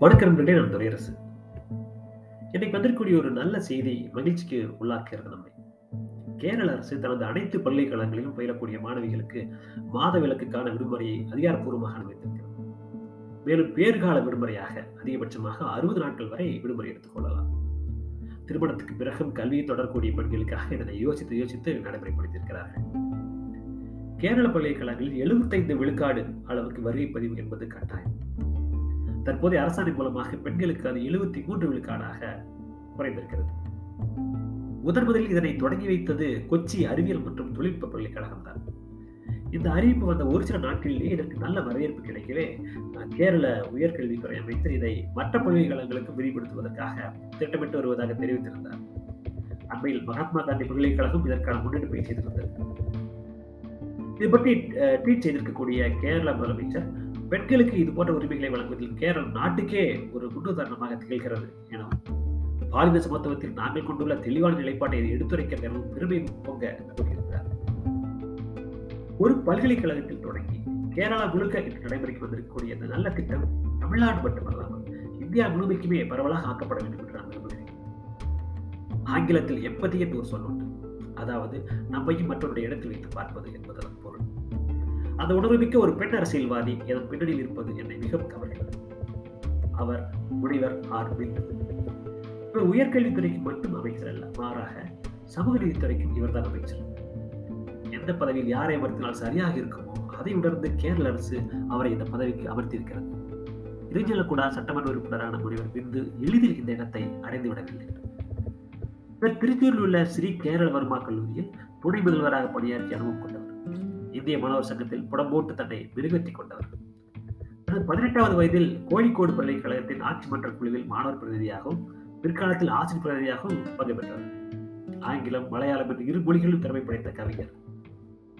வணக்கம் நன்றி நான் துரையரசு இன்னைக்கு வந்திருக்கக்கூடிய ஒரு நல்ல செய்தி மகிழ்ச்சிக்கு உள்ளாக்குகிறது நம்மை. கேரள அரசு தனது அனைத்து பல்கலைக்கழகங்களிலும் பயிலக்கூடிய மாணவிகளுக்கு மாத விலக்குக்கான விடுமுறையை அதிகாரப்பூர்வமாக அனுமதித்திருக்கிறது. மேலும் பேர்கால விடுமுறையாக அதிகபட்சமாக அறுபது நாட்கள் வரை விடுமுறை எடுத்துக் கொள்ளலாம். திருமணத்துக்கு பிறகும் கல்வியை தொடரக்கூடிய பெண்களுக்காக இதனை யோசித்து யோசித்து நடைமுறைப்படுத்தியிருக்கிறார்கள். கேரள பல்கலைக்கழகங்களில் எழுபத்தைந்து விழுக்காடு அளவுக்கு வருகை பதிவு என்பது கட்டாயம். தற்போதைய அரசாணை மூலமாக பெண்களுக்கு அது எழுபத்தி மூன்று விழுக்காடாக குறைந்திருக்கிறது. முதன் முதலில் இதனை தொடங்கி வைத்தது கொச்சி அறிவியல் மற்றும் தொழில்நுட்ப பல்கலைக்கழகம் தான். இந்த அறிவிப்பு வந்த ஒரு சில நாட்களிலேயே இதற்கு நல்ல வரவேற்பு கிடைக்கவே கேரள உயர்கல்வித்துறை அமைச்சர் இதை மற்ற பல்கலைக்கழகங்களுக்கு விரிவுபடுத்துவதற்காக திட்டமிட்டு வருவதாக தெரிவித்திருந்தார். அண்மையில் மகாத்மா காந்தி பல்கலைக்கழகம் இதற்கான முன்னெடுப்பை செய்திருந்தது. இது பற்றி ட்வீட் செய்திருக்கக்கூடிய கேரள முதலமைச்சர் பெண்களுக்கு இது போன்ற உரிமைகளை வழங்குவதில் கேரளம் நாட்டுக்கே ஒரு முன்னுதாரணமாக திகழ்கிறது. எனவும் பாலின சமத்துவத்தில் நாங்கள் கொண்டுள்ள தெளிவான நிலைப்பாட்டை எடுத்துரைக்க எனவும் பெருமை பொங்க ஒரு பல்கலைக்கழகத்தில் தொடங்கி கேரளா முழுக்க இன்று நடைமுறைக்கு வந்திருக்கக்கூடிய இந்த நல்ல திட்டம் தமிழ்நாடு மட்டுமல்லாமல் இந்தியா முழுமைக்குமே பரவலாக ஆக்கப்பட வேண்டும் என்று நான் விரும்புகிறேன். ஆங்கிலத்தில் எப்பதி என்று ஒரு சொல் உண்டு. அதாவது நம்மையும் மற்றவருடைய இடத்தில் வைத்து பார்ப்பது என்பதன் பொருள். அந்த உணர்வுமிக்க ஒரு பெண் அரசியல்வாதி எதன் பின்னணியில் இருப்பது என்னை மிகவும் கவர்கிறது அவர் முனிவர் ஆர் இவர் உயர்கல்வித்துறைக்கு மட்டும் அமைச்சர் அல்ல மாறாக சமூக நீதித்துறைக்கும் இவர்தான் அமைச்சர். எந்த பதவியில் யாரை அமர்த்தினால் சரியாக இருக்குமோ அதை உணர்ந்து கேரள அரசு அவரை இந்த பதவிக்கு அமர்த்தியிருக்கிறது. இறைஞ்சலக்கூடா சட்டமன்ற உறுப்பினரான முனிவர் பிந்து எளிதில் இந்த இடத்தை அடைந்துவிடவில்லை. இவர் திருச்சியூரில் உள்ள ஸ்ரீ கேரள வர்மா கல்லூரியில் துணை முதல்வராக பணியாற்றி அனுபவம் கொண்டவர். இந்திய மாணவர் சங்கத்தில் புடம்போட்டு தன்னை மெருகேற்றிக் கொண்டவர். தனது பதினெட்டாவது வயதில் கோழிக்கோடு பல்கலைக்கழகத்தின் ஆட்சி மன்ற குழுவில் மாணவர் பிரதிநிதியாகவும் பிற்காலத்தில் ஆசிரியர் பிரதிநிதியாகவும் பங்கு பெற்றவர். ஆங்கிலம் மலையாளம் என்று இரு மொழிகளிலும் திறமை படைத்த கவிஞர்.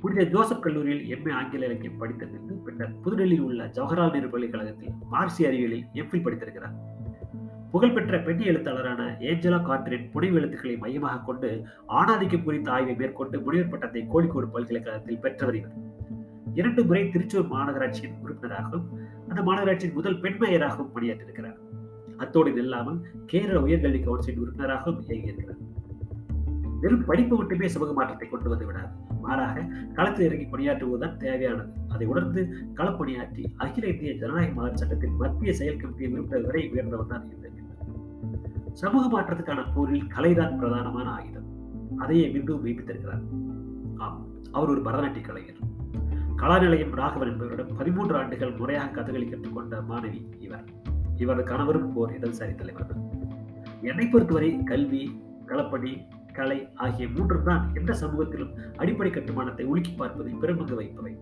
புனித ஜோசப் கல்லூரியில் எம்ஏ ஆங்கில இலக்கியம் படித்த பின்னர் புதுடெல்லியில் உள்ள ஜவஹர்லால் நேரு பல்கலைக்கழகத்தில் மார்சி அறிவியலில் எஃபில் படித்திருக்கிறார். புகழ்பெற்ற பெண் எழுத்தாளரான ஏஞ்சலா கார்டரின் புனைவு எழுத்துக்களை மையமாக கொண்டு ஆணாதிக்கம் குறித்த ஆய்வை மேற்கொண்டு முனைவர் பட்டத்தை கோழிக்கோடு பல்கலைக்கழகத்தில் பெற்றவர் இவர். இரண்டு முறை திருச்சூர் மாநகராட்சியின் உறுப்பினராகவும் அந்த மாநகராட்சியின் முதல் பெண் மேயராகவும் பணியாற்றியிருக்கிறார். அத்தோடு இல்லாமல் கேரள உயர்கல்வி கவுன்சிலின் உறுப்பினராகவும் இயங்கியிருக்கிறார் வெறும் படிப்பு மட்டுமே சமூக மாற்றத்தை கொண்டு வந்து விடாது. மாறாக களத்தில் இறங்கி பணியாற்றுவதுதான் தேவையானது. அதை உணர்ந்து களப்பணியாற்றி அகில இந்திய ஜனநாயக மகன் சட்டத்தின் மத்திய செயல் கமிட்டி உறுப்பினர் வரை உயர்ந்தவர் தான் இந்த சமூக மாற்றத்துக்கான போரில் கலைதான் பிரதானமான ஆயுதம். அதையே மீண்டும் வைப்பித்திருக்கிறார். ஆம் அவர் ஒரு பரதநாட்டிய கலைஞர். கலாநிலையம் ராகவன் என்பவரிடம் பதிமூன்று ஆண்டுகள் முறையாக கதகளி கற்றுக்கொண்ட மாணவி இவர். இவரது கணவரும் போர் இடதுசாரி தலைவர் என்னை பொறுத்தவரை கல்வி களப்பணி கலை ஆகிய மூன்று தான் எந்த சமூகத்திலும் அடிப்படை கட்டுமானத்தை உலுக்கி பார்ப்பதில் பெரும்பங்கு வைப்பவை.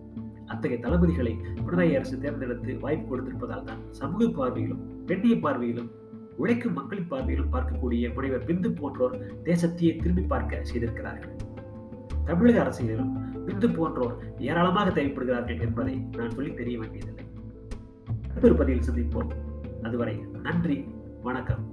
அத்தகைய தளபதிகளை பினராயி அரசு தேர்ந்தெடுத்து வாய்ப்பு கொடுத்திருப்பதால் தான் சமூக பார்வையிலும் பெண்ணிய பார்வையிலும் உழைக்கும் மக்களின் பார்வையிலும் பார்க்கக்கூடிய முனைவர் பிந்து போன்றோர் தேசத்தையே திரும்பி பார்க்க செய்திருக்கிறார்கள். தமிழக அரசியலிலும் பிந்து போன்றோர் ஏராளமாக தேவைப்படுகிறார்கள் என்பதை நான் சொல்லி தெரிய வேண்டியதில்லை. அடுத்த ஒரு பதிவில் சந்திப்போம். அதுவரை நன்றி வணக்கம்.